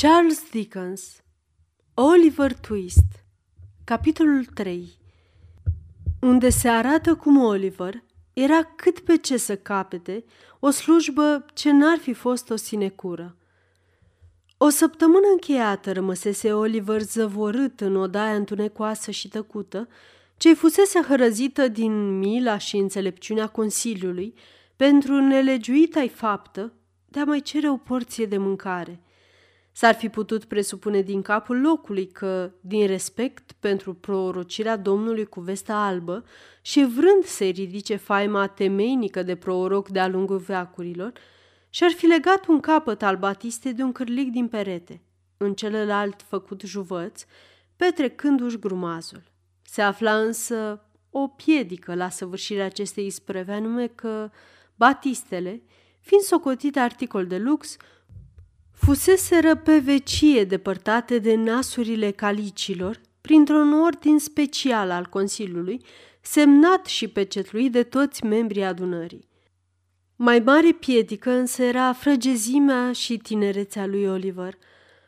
Charles Dickens Oliver Twist Capitolul 3 Unde se arată cum Oliver era cât pe ce să capete o slujbă ce n-ar fi fost o sinecură. O săptămână încheiată rămăsese Oliver zăvorât în odaia întunecoasă și tăcută, ce fusese hărăzită din mila și înțelepciunea Consiliului pentru nelegiuita-i faptă de a mai cere o porție de mâncare – S-ar fi putut presupune din capul locului că, din respect pentru prorocirea Domnului cu vesta albă și vrând să-i ridice faima temeinică de proroc de-a lungul veacurilor, și-ar fi legat un capăt al batistei de un cârlic din perete, în celălalt făcut juvăț, petrecându-și grumazul. Se afla însă o piedică la săvârșirea acestei ispreve, anume că batistele, fiind socotite articol de lux, fuseseră pe vecie depărtate de nasurile calicilor printr-un ordin special al Consiliului, semnat și pecetluit de toți membrii adunării. Mai mare piedică însă era frăgezimea și tinerețea lui Oliver,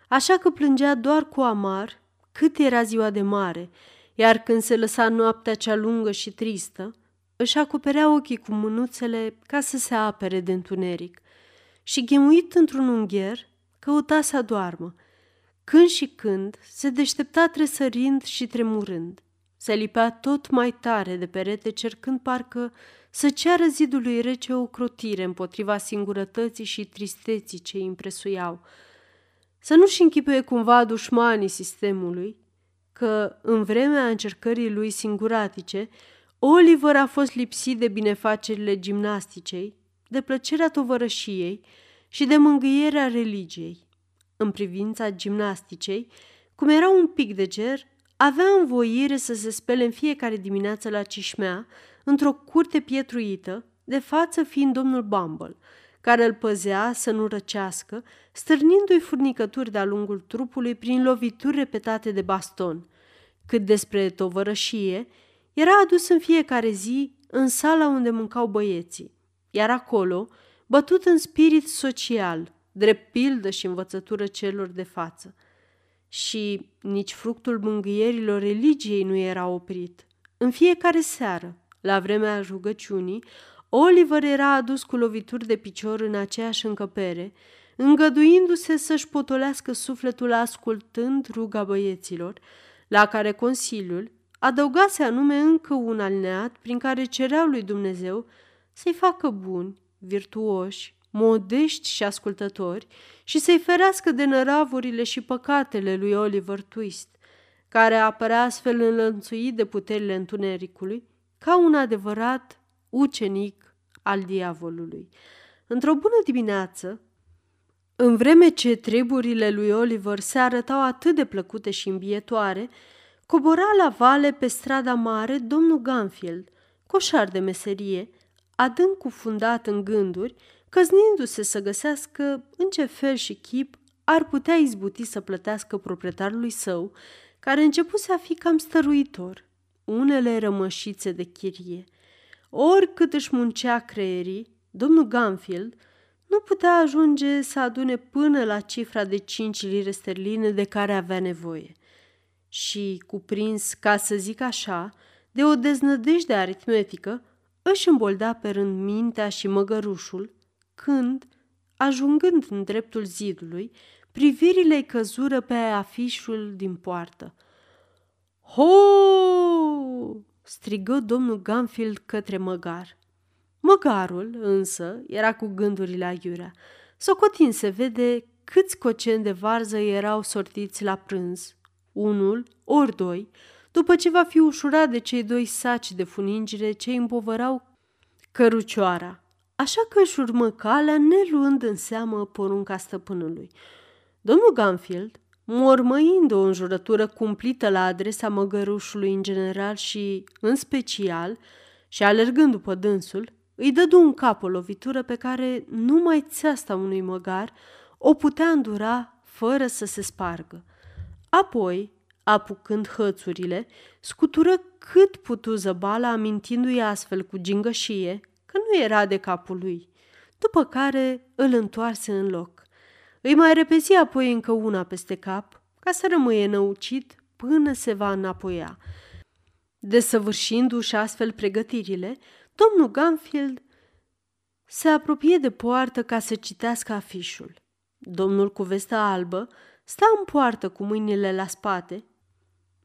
așa că plângea doar cu amar cât era ziua de mare, iar când se lăsa noaptea cea lungă și tristă, își acoperea ochii cu mânuțele ca să se apere de întuneric. Și ghemuit într-un ungher, căuta să doarmă. Când și când se deștepta tresărind și tremurând. Se lipea tot mai tare de perete, cercând parcă să ceară zidului rece o crotire împotriva singurătății și tristeții ce îi impresuiau. Să nu-și închipuie cumva dușmanii sistemului că, în vremea încercării lui singuratice, Oliver a fost lipsit de binefacerile gimnasticei, de plăcerea tovărășiei, și de mângâierea religiei. În privința gimnasticei, cum era un pic de ger, avea învoire să se spele în fiecare dimineață la cișmea, într-o curte pietruită, de față fiind domnul Bumble, care îl păzea să nu răcească, stârnindu-i furnicături de-a lungul trupului prin lovituri repetate de baston. Cât despre tovărășie, era adus în fiecare zi în sala unde mâncau băieții, iar acolo, bătut în spirit social, drept pildă și învățătură celor de față. Și nici fructul mângâierilor religiei nu era oprit. În fiecare seară, la vremea rugăciunii, Oliver era adus cu lovituri de picior în aceeași încăpere, îngăduindu-se să-și potolească sufletul ascultând ruga băieților, la care Consiliul adăugase anume încă un alineat prin care cereau lui Dumnezeu să-i facă buni virtuoși, modești și ascultători și să-i ferească de năravurile și păcatele lui Oliver Twist, care apărea astfel înlănțuit de puterile întunericului, ca un adevărat ucenic al diavolului. Într-o bună dimineață, în vreme ce treburile lui Oliver se arătau atât de plăcute și îmbietoare, cobora la vale pe strada mare domnul Ganfield, coșar de meserie, adânc cufundat în gânduri, căznindu-se să găsească în ce fel și chip ar putea izbuti să plătească proprietarului său, care începuse a fi cam stăruitor, unele rămășițe de chirie. Oricât își muncea creierii, domnul Ganfield nu putea ajunge să adune până la cifra de cinci lire sterline de care avea nevoie. Și, cuprins, ca să zic așa, de o deznădejde aritmetică, își îmbolda pe rând mintea și măgărușul, când, ajungând în dreptul zidului, privirile îi căzură pe afișul din poartă. Ho! strigă domnul Ganfield către măgar. Măgarul, însă, era cu gândurile aiurea. Socotin se vede câți coceni de varză erau sortiți la prânz, unul ori doi, după ce va fi ușurat de cei doi saci de funingire ce îi împovărau cărucioara, așa că își urmă calea neluând în seamă porunca stăpânului. Domnul Ganfield, mormăind o înjurătură cumplită la adresa măgărușului în general și în special, și alergând după dânsul, îi dădu un cap o lovitură pe care numai țeasta unui măgar o putea îndura fără să se spargă. Apoi, apucând hățurile, scutură cât putu zăbala, amintindu-i astfel cu gingășie că nu era de capul lui, după care îl întoarse în loc. Îi mai repezi apoi încă una peste cap, ca să rămâie năucit până se va înapoia. Desăvârșindu-și astfel pregătirile, domnul Ganfield se apropie de poartă ca să citească afișul. Domnul cu vesta albă sta în poartă cu mâinile la spate.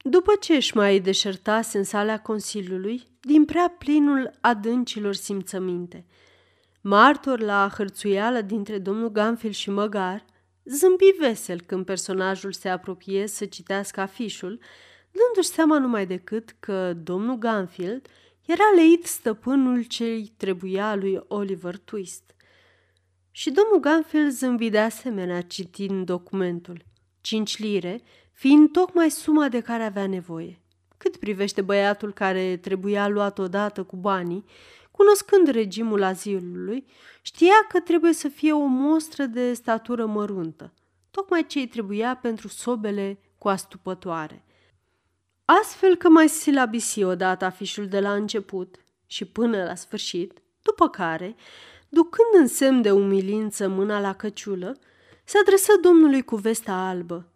După ce își mai deșertase în sala Consiliului, din prea plinul adâncilor simțăminte. Martor la hărțuială dintre domnul Ganfield și Măgar, zâmbi vesel când personajul se apropie să citească afișul, dându-și seama numai decât că domnul Ganfield era leit stăpânul ce trebuia lui Oliver Twist. Și domnul Ganfield zâmbi de asemenea citind documentul, cinci lire fiind tocmai suma de care avea nevoie. Cât privește băiatul care trebuia luat odată cu banii, cunoscând regimul azilului, știa că trebuie să fie o mostră de statură măruntă, tocmai ce îi trebuia pentru sobele cu astupătoare – Astfel că mai silabisi odată afișul de la început și până la sfârșit, după care, ducând în semn de umilință mâna la căciulă, se adresă domnului cu vesta albă,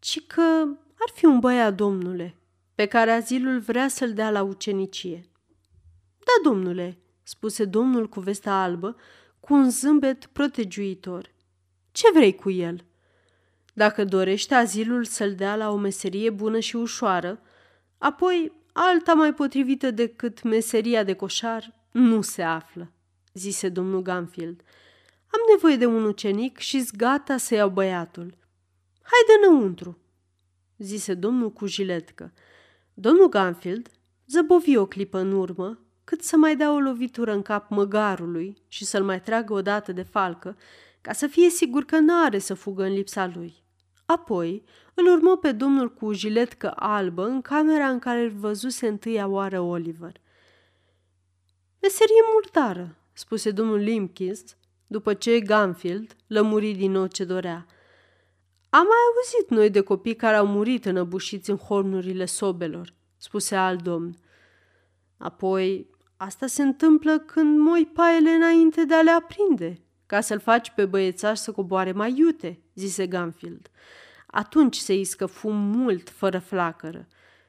ci că ar fi un băiat, domnule, pe care azilul vrea să-l dea la ucenicie. Da, domnule, spuse domnul cu vesta albă, cu un zâmbet protegiuitor. Ce vrei cu el?" Dacă dorește azilul să-l dea la o meserie bună și ușoară, apoi alta mai potrivită decât meseria de coșar nu se află, zise domnul Ganfield. Am nevoie de un ucenic și gata să iau băiatul. Haide înăuntru, zise domnul cu jiletcă. Domnul Ganfield zăbovi o clipă în urmă, cât să mai dea o lovitură în cap măgarului și să-l mai tragă o dată de falcă, ca să fie sigur că n-are să fugă în lipsa lui. Apoi îl urmă pe domnul cu jiletcă albă în camera în care îl văzuse întâia oară Oliver. Meserie murdară, spuse domnul Limpkins, după ce Ganfield lămuri din nou ce dorea. Am mai auzit noi de copii care au murit înăbușiți în hornurile sobelor, spuse alt domn. Apoi, asta se întâmplă când moi paiele înainte de a le aprinde, ca să-l faci pe băiețaș să coboare mai iute, zise Ganfield. Atunci se iscă fum mult, fără flacără.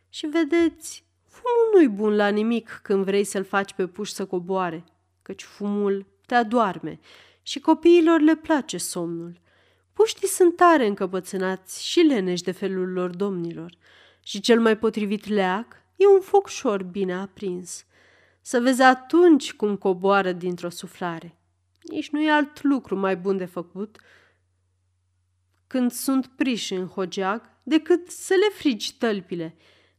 Și vedeți, fumul nu-i bun la nimic când vrei să-l faci pe puș să coboare, căci fumul te adoarme și copiilor le place somnul. Puștii sunt tare încăpățânați și leneși de felul lor domnilor și cel mai potrivit leac e un foc șor bine aprins. Să vezi atunci cum coboară dintr-o suflare. Nici nu e alt lucru mai bun de făcut când sunt priși în hogeag decât să le frigi tălpile,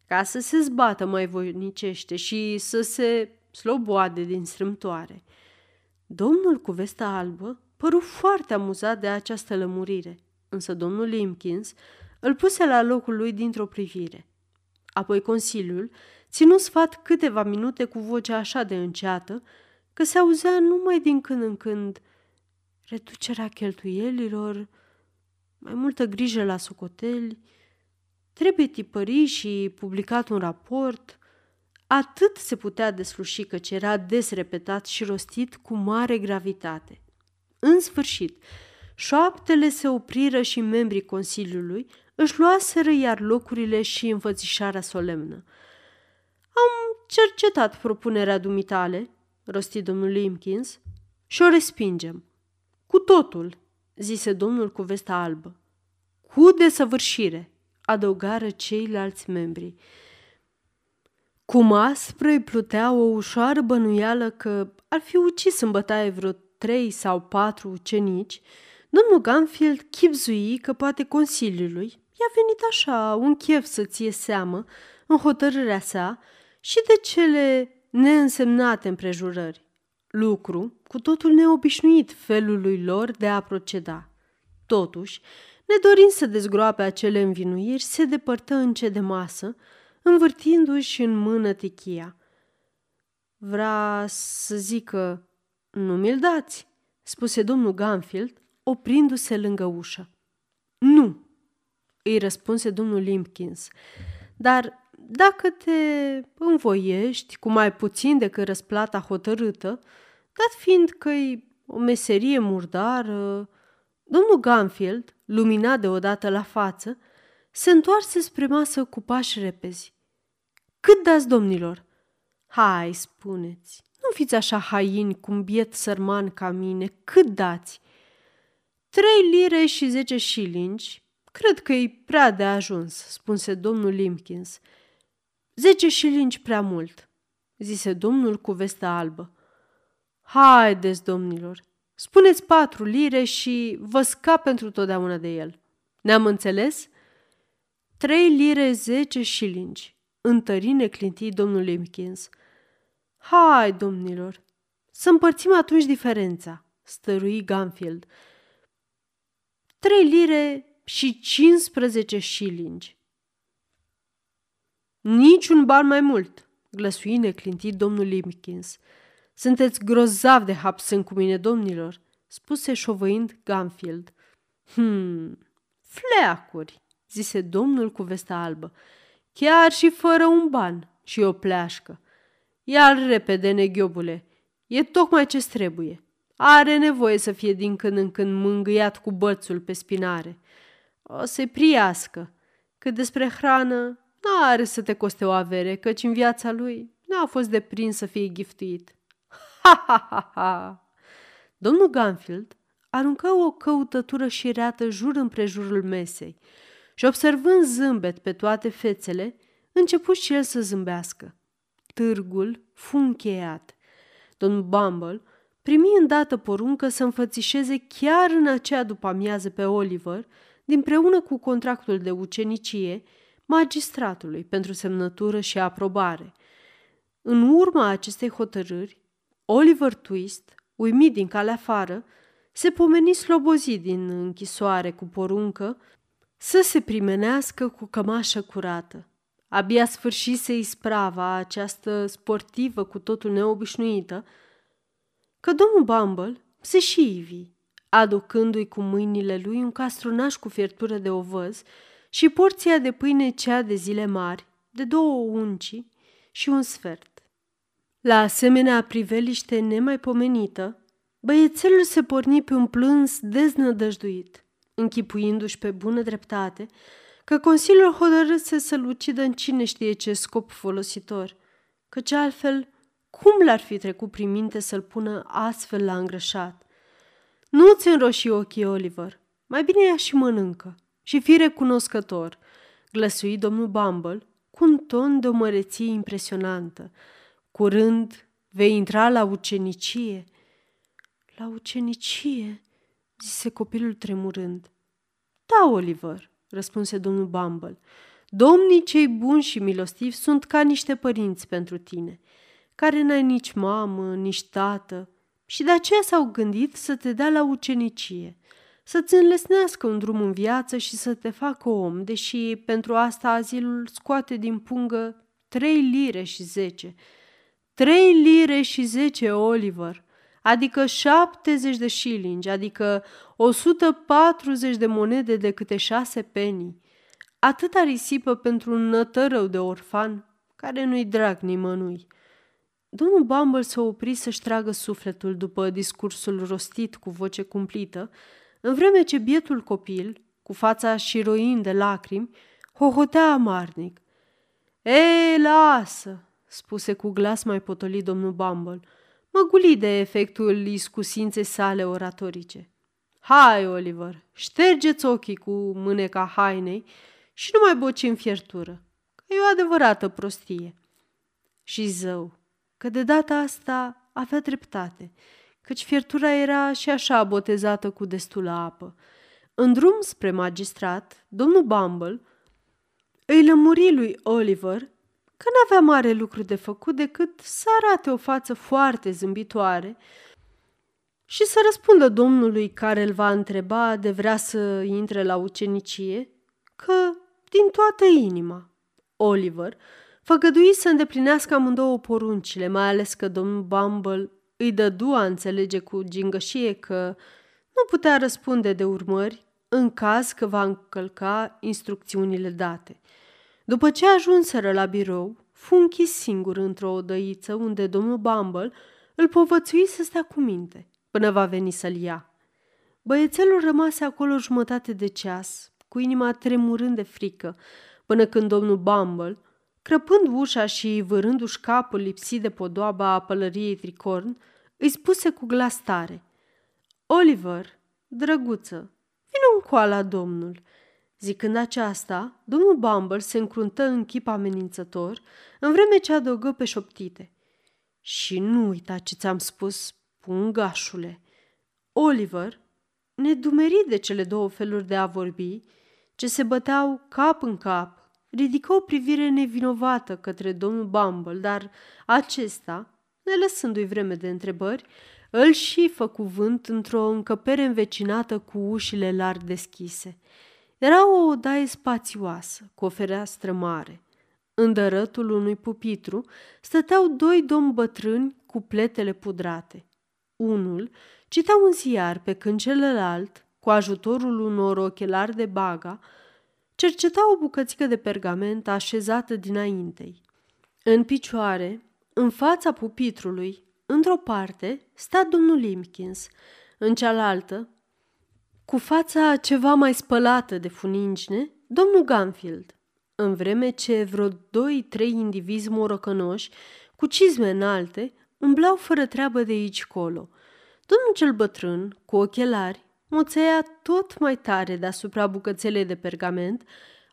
ca să se zbată mai voinicește și să se sloboade din strâmtoare. Domnul cu vesta albă păru foarte amuzat de această lămurire, însă domnul Limkins îl puse la locul lui dintr-o privire. Apoi Consiliul ținu sfat câteva minute cu vocea așa de înceată că se auzea numai din când în când reducerea cheltuielilor, mai multă grijă la socoteli, trebuie tipărit și publicat un raport. Atât se putea desluși că era des repetat și rostit cu mare gravitate. În sfârșit, șoaptele se opriră și membrii Consiliului își luaseră iar locurile și înfățișarea solemnă. Am cercetat propunerea dumitale, rosti domnul Limkins, și o respingem. Cu totul, zise domnul cu vesta albă. Cu desăvârșire, adăugară ceilalți membri. Cum aspră îi plutea o ușoară bănuială că ar fi ucis în bătaie vreo trei sau patru ucenici, domnul Ganfield chipzui că poate Consiliului i-a venit așa un chef să ție seamă în hotărârea sa și de cele neînsemnate împrejurări. Lucru cu totul neobișnuit felului lor de a proceda. Totuși, nedorind să dezgroape acele învinuiri, se depărtă încet de masă, învârtindu-și în mână tichia. Vrea să zică, nu mi-l dați, spuse domnul Ganfield, oprindu-se lângă ușă. Nu, îi răspunse domnul Limpkins, dar dacă te învoiești cu mai puțin decât răsplata hotărâtă, dat fiind că-i o meserie murdară, Domnul Ganfield, luminat deodată la față, se întoarse spre masă cu pași repezi. Cât dați, domnilor?" Hai, spuneți, nu fiți așa haini cum biet sărman ca mine, cât dați?" Trei lire și zece șilingi. Cred că e prea de ajuns, spuse domnul Limpkins. Zece șilingi prea mult, zise domnul cu vestă albă. Haideți, domnilor, spuneți patru lire și vă scap pentru totdeauna de el. Ne-am înțeles? Trei lire zece șilingi, întări neclintit domnul Limpkins. Hai, domnilor, să împărțim atunci diferența, stărui Ganfield. Trei lire și 15 șilingi. Niciun ban mai mult, glăsui neclintit domnul Limpkins. Sunteți grozav de hapsân cu mine, domnilor, spuse șovăind Ganfield. Hmm, fleacuri, zise domnul cu vesta albă, chiar și fără un ban și o pleașcă. Iar repede, neghiobule, e tocmai ce trebuie. Are nevoie să fie din când în când mângâiat cu bățul pe spinare. O să priască. Cât despre hrană, n-are să te coste o avere, căci în viața lui n-a fost deprins să fie giftuit. Ha, ha, ha, ha! Domnul Ganfield aruncă o căutătură șireată jur împrejurul mesei și observând zâmbet pe toate fețele, început și el să zâmbească. Târgul fu încheiat. Domnul Bumble primi îndată poruncă să înfățișeze chiar în aceea după amiază pe Oliver, dinpreună cu contractul de ucenicie, magistratului pentru semnătură și aprobare. În urma acestei hotărâri, Oliver Twist, uimit din calea afară, se pomeni slobozit din închisoare cu poruncă să se primenească cu cămașă curată. Abia sfârșise isprava această sportivă cu totul neobișnuită, că domnul Bumble se și ivi, aducându-i cu mâinile lui un castronaș cu fiertură de ovăz și porția de pâine cea de zile mari, de două unci și un sfert. La asemenea priveliște nemaipomenită, băiețelul se porni pe un plâns deznădăjduit, închipuindu-și pe bună dreptate că Consiliul hotărâse să-l ucidă în cine știe ce scop folositor, căci altfel cum l-ar fi trecut prin minte să-l pună astfel la îngrășat? Nu-ți înroși ochii, Oliver. Mai bine ia și mănâncă. Și fi recunoscător, glăsui domnul Bumble cu un ton de o măreție impresionantă. Curând vei intra la ucenicie. La ucenicie, zise copilul tremurând. Da, Oliver, răspunse domnul Bumble. Domnii cei buni și milostivi sunt ca niște părinți pentru tine – care n-ai nici mamă, nici tată și de aceea s-au gândit să te dea la ucenicie, să-ți înlesnească un drum în viață și să te facă om, deși pentru asta azilul scoate din pungă trei lire și zece. Trei lire și zece, Oliver, adică 70 de șilingi, adică 140 de monede de câte șase penii. Atâta risipă pentru un nătărău de orfan, care nu-i drag nimănui. Domnul Bumble se opri să-și tragă sufletul după discursul rostit cu voce cumplită, în vreme ce bietul copil, cu fața șiroind de lacrimi, hohotea amarnic. Ei, lasă!" spuse cu glas mai potolit domnul Bumble, măgulit de efectul iscusinței sale oratorice. Hai, Oliver, ștergeți ochii cu mâneca hainei și nu mai boci în fiertură, că e o adevărată prostie. Și zău, că de data asta avea dreptate, căci fiertura era și așa botezată cu destulă apă. În drum spre magistrat, domnul Bumble îi lămuri lui Oliver că n-avea mare lucru de făcut decât să arate o față foarte zâmbitoare și să răspundă domnului care îl va întreba de vrea să intre la ucenicie că din toată inima. Oliver făgădui să îndeplinească amândouă poruncile, mai ales că domnul Bumble îi dădu a înțelege cu gingășie că nu putea răspunde de urmări în caz că va încălca instrucțiunile date. După ce ajunseră la birou, fu închis singur într-o odăiță unde domnul Bumble îl povățui să stea cu minte până va veni să-l ia. băiețelul rămase acolo jumătate de ceas, cu inima tremurând de frică, până când domnul Bumble, crăpând ușa și vârându-și capul lipsit de podoaba a pălăriei tricorn, îi spuse cu glas tare. Oliver, drăguță, vină în coala, domnul. Zicând aceasta, domnul Bumble se încruntă în chip amenințător, în vreme ce adăugă pe șoptite. Și nu uita ce ți-am spus, pungașule. Oliver, nedumerit de cele două feluri de a vorbi, ce se băteau cap în cap, ridică o privire nevinovată către domnul Bumble, dar acesta, nelăsându-i vreme de întrebări, îl și fă cuvânt într-o încăpere învecinată cu ușile larg deschise. Era o odaie spațioasă, cu o fereastră mare. În dărătul unui pupitru stăteau doi domni bătrâni cu pletele pudrate. Unul citea un ziar pe când celălalt, cu ajutorul unor ochelari de baga, cerceta o bucățică de pergament așezată dinaintei. În picioare, în fața pupitrului, într-o parte, sta domnul Limkins, în cealaltă, cu fața ceva mai spălată de funingine, domnul Ganfield, în vreme ce vreo doi-trei indivizi morocănoși, cu cizme înalte, umblau fără treabă de aici colo. Domnul cel bătrân, cu ochelari, moțea tot mai tare deasupra bucățelei de pergament,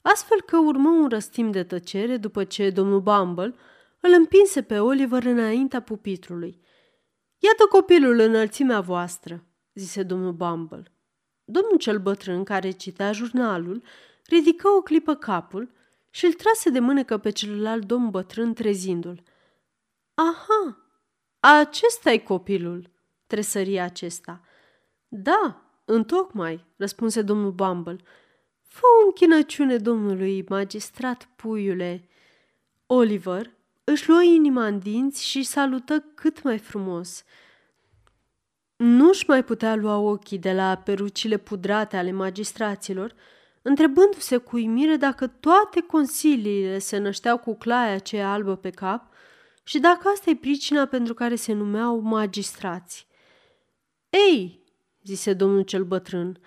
astfel că urmă un răstim de tăcere după ce domnul Bumble îl împinse pe Oliver înaintea pupitrului. Iată copilul înălțimea voastră, zise domnul Bumble. Domnul cel bătrân, care citea jurnalul, ridică o clipă capul și îl trase de mânecă pe celălalt domn bătrân trezindu-l. Aha, acesta e copilul, tresăria acesta. Da, întocmai, răspunse domnul Bumble. Fă o închinăciune domnului magistrat, puiule. Oliver își luă inima în dinți și salută cât mai frumos. Nu-și mai putea lua ochii de la perucile pudrate ale magistraților, întrebându-se cu uimire dacă toate consiliile se nășteau cu claia aceea albă pe cap și dacă asta e pricina pentru care se numeau magistrați. Ei, zise domnul cel bătrân,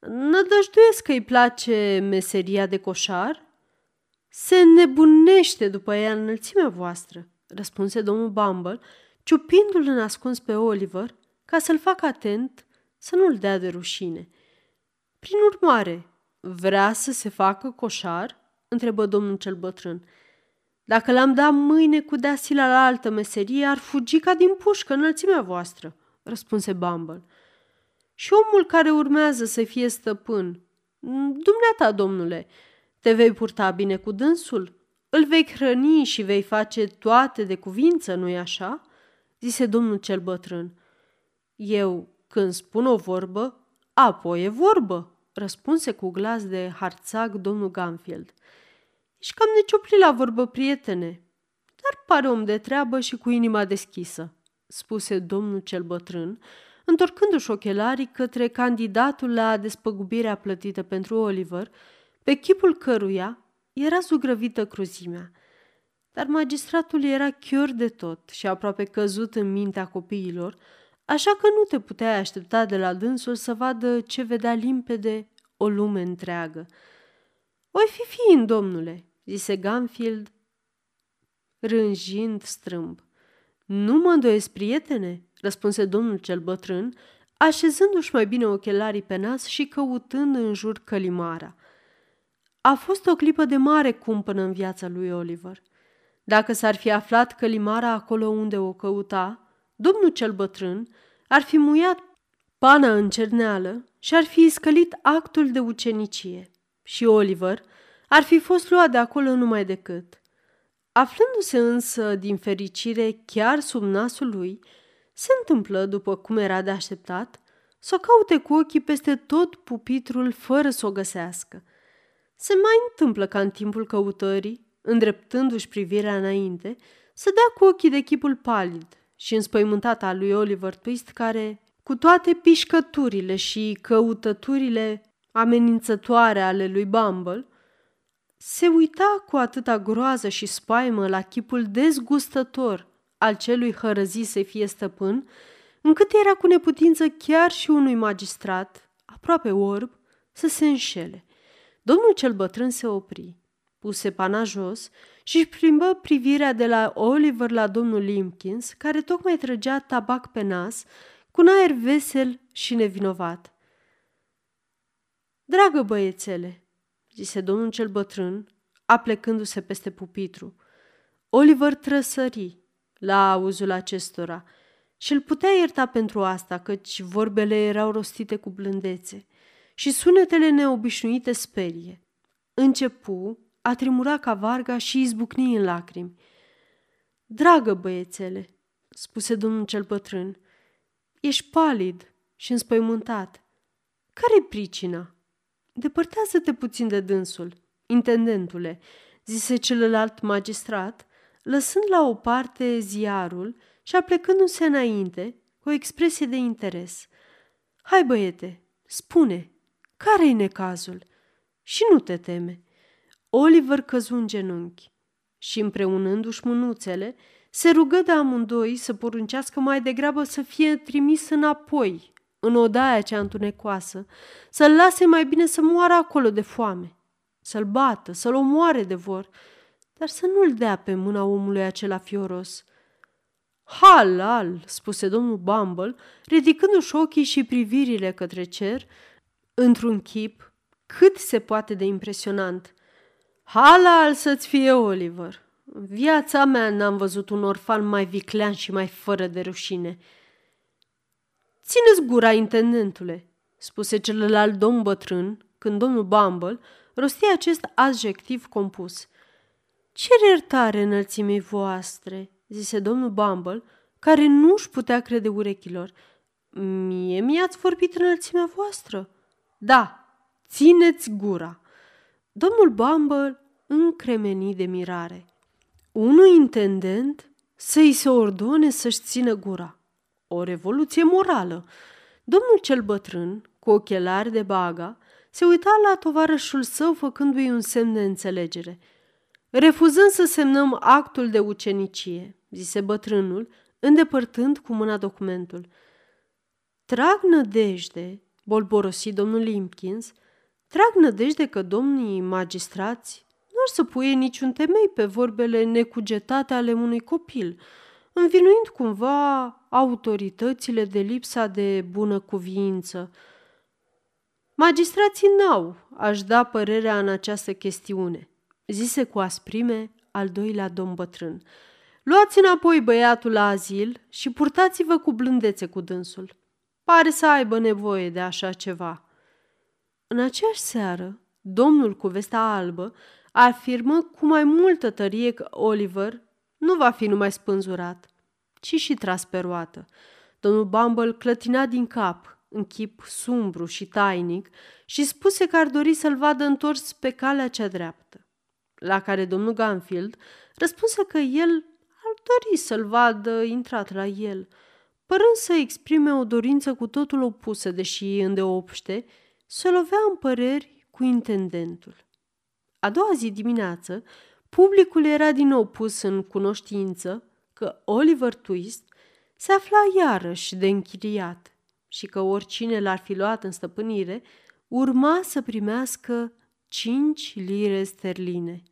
nădăjduiesc că îi place meseria de coșar? Se nebunește după ea înălțimea voastră, răspunse domnul Bumble, ciupindu-l în ascuns pe Oliver, ca să-l facă atent să nu-l dea de rușine. Prin urmare, vrea să se facă coșar? întrebă domnul cel bătrân. Dacă l-am dat mâine cu deasila la altă meserie, ar fugi ca din pușcă înălțimea voastră, răspunse Bumble. Și omul care urmează să fie stăpân, dumneata, domnule, te vei purta bine cu dânsul? Îl vei hrăni și vei face toate de cuvință, nu-i așa?" zise domnul cel bătrân. Eu, când spun o vorbă, apoi e vorbă, răspunse cu glas de harțag domnul Ganfield. Ești cam neciopli la vorbă, prietene, dar pare om de treabă și cu inima deschisă, spuse domnul cel bătrân, întorcându-și ochelarii către candidatul la despăgubirea plătită pentru Oliver, pe chipul căruia era zugrăvită cruzimea. Dar magistratul era chior de tot și aproape căzut în mintea copiilor, așa că nu te puteai aștepta de la dânsul să vadă ce vedea limpede o lume întreagă. Oi fi fiind, domnule, zise Ganfield, rânjind strâmb. Nu mă îndoiesc, prietene, răspunse domnul cel bătrân, așezându-și mai bine ochelarii pe nas și căutând în jur călimara. A fost o clipă de mare cumpănă în viața lui Oliver. Dacă s-ar fi aflat călimara acolo unde o căuta, domnul cel bătrân ar fi muiat pana în cerneală și ar fi scălit actul de ucenicie. Și Oliver ar fi fost luat de acolo numai decât. Aflându-se însă din fericire chiar sub nasul lui, se întâmplă, după cum era de așteptat, să o caute cu ochii peste tot pupitrul fără să o găsească. Se mai întâmplă ca în timpul căutării, îndreptându-și privirea înainte, să dea cu ochii de chipul palid și înspăimântat al lui Oliver Twist, care, cu toate pișcăturile și căutăturile amenințătoare ale lui Bumble, se uita cu atâta groază și spaimă la chipul dezgustător al celui hărăzi să fie stăpân, încât era cu neputință chiar și unui magistrat, aproape orb, să se înșele. Domnul cel bătrân se opri, puse pana jos și își plimbă privirea de la Oliver la domnul Limkins, care tocmai trăgea tabac pe nas, cu un aer vesel și nevinovat. Dragă băiețele, zise domnul cel bătrân, aplecându-se peste pupitru. Oliver trăsări la auzul acestora și îl putea ierta pentru asta, căci vorbele erau rostite cu blândețe și sunetele neobișnuite sperie. Începu a tremura ca varga și izbucni în lacrimi. Dragă băiețele, spuse domnul cel bătrân, ești palid și înspăimântat. Care-i pricina? Depărtează-te puțin de dânsul, intendentule, zise celălalt magistrat, lăsând la o parte ziarul și aplecându-se înainte cu o expresie de interes. Hai, băiete, spune, care-i necazul? Și nu te teme. Oliver căzu în genunchi și, împreunându-și mânuțele, se rugă de amândoi să poruncească mai degrabă să fie trimis înapoi, în odaia cea întunecoasă, să-l lase mai bine să moară acolo de foame, să-l bată, să-l omoare de vor, dar să nu-l dea pe mâna omului acela fioros. Halal, spuse domnul Bumble, ridicându-și ochii și privirile către cer, într-un chip cât se poate de impresionant. Halal să-ți fie, Oliver! În viața mea n-am văzut un orfan mai viclean și mai fără de rușine. Țineți gura, intendentule, spuse celălalt domn bătrân, când domnul Bumble rosti acest adjectiv compus. Cer iertare înălțimii voastre, zise domnul Bumble, care nu își putea crede urechilor. Mie mi-ați vorbit înălțimea voastră? Da, țineți gura. Domnul Bumble încremeni de mirare. Unui intendent să-i se ordone să-și țină gura. O revoluție morală. Domnul cel bătrân, cu ochelari de baga, se uita la tovarășul său făcându-i un semn de înțelegere. Refuzând să semnăm actul de ucenicie, zise bătrânul, îndepărtând cu mâna documentul. Trag nădejde, bolborosi domnul Limpkins, trag nădejde că domnii magistrați nu ar să puie niciun temei pe vorbele necugetate ale unui copil, învinuind cumva autoritățile de lipsa de bună cuviință. Magistrații n-au, aș da părerea în această chestiune, zise cu asprime al doilea domn bătrân. Luați înapoi băiatul la azil și purtați-vă cu blândețe cu dânsul. Pare să aibă nevoie de așa ceva. În aceeași seară, domnul cu vesta albă afirmă cu mai multă tărie că Oliver nu va fi numai spânzurat, ci și tras pe roată. Domnul Bumble clătina din cap, în chip sumbru și tainic, și spuse că ar dori să-l vadă întors pe calea cea dreaptă. La care domnul Ganfield răspunse că el ar dori să-l vadă intrat la el, părând să exprime o dorință cu totul opusă, deși îndeopște, se lovea în păreri cu intendentul. A doua zi dimineață, publicul era din nou pus în cunoștință că Oliver Twist se afla iarăși de închiriat și că oricine l-ar fi luat în stăpânire urma să primească cinci lire sterline.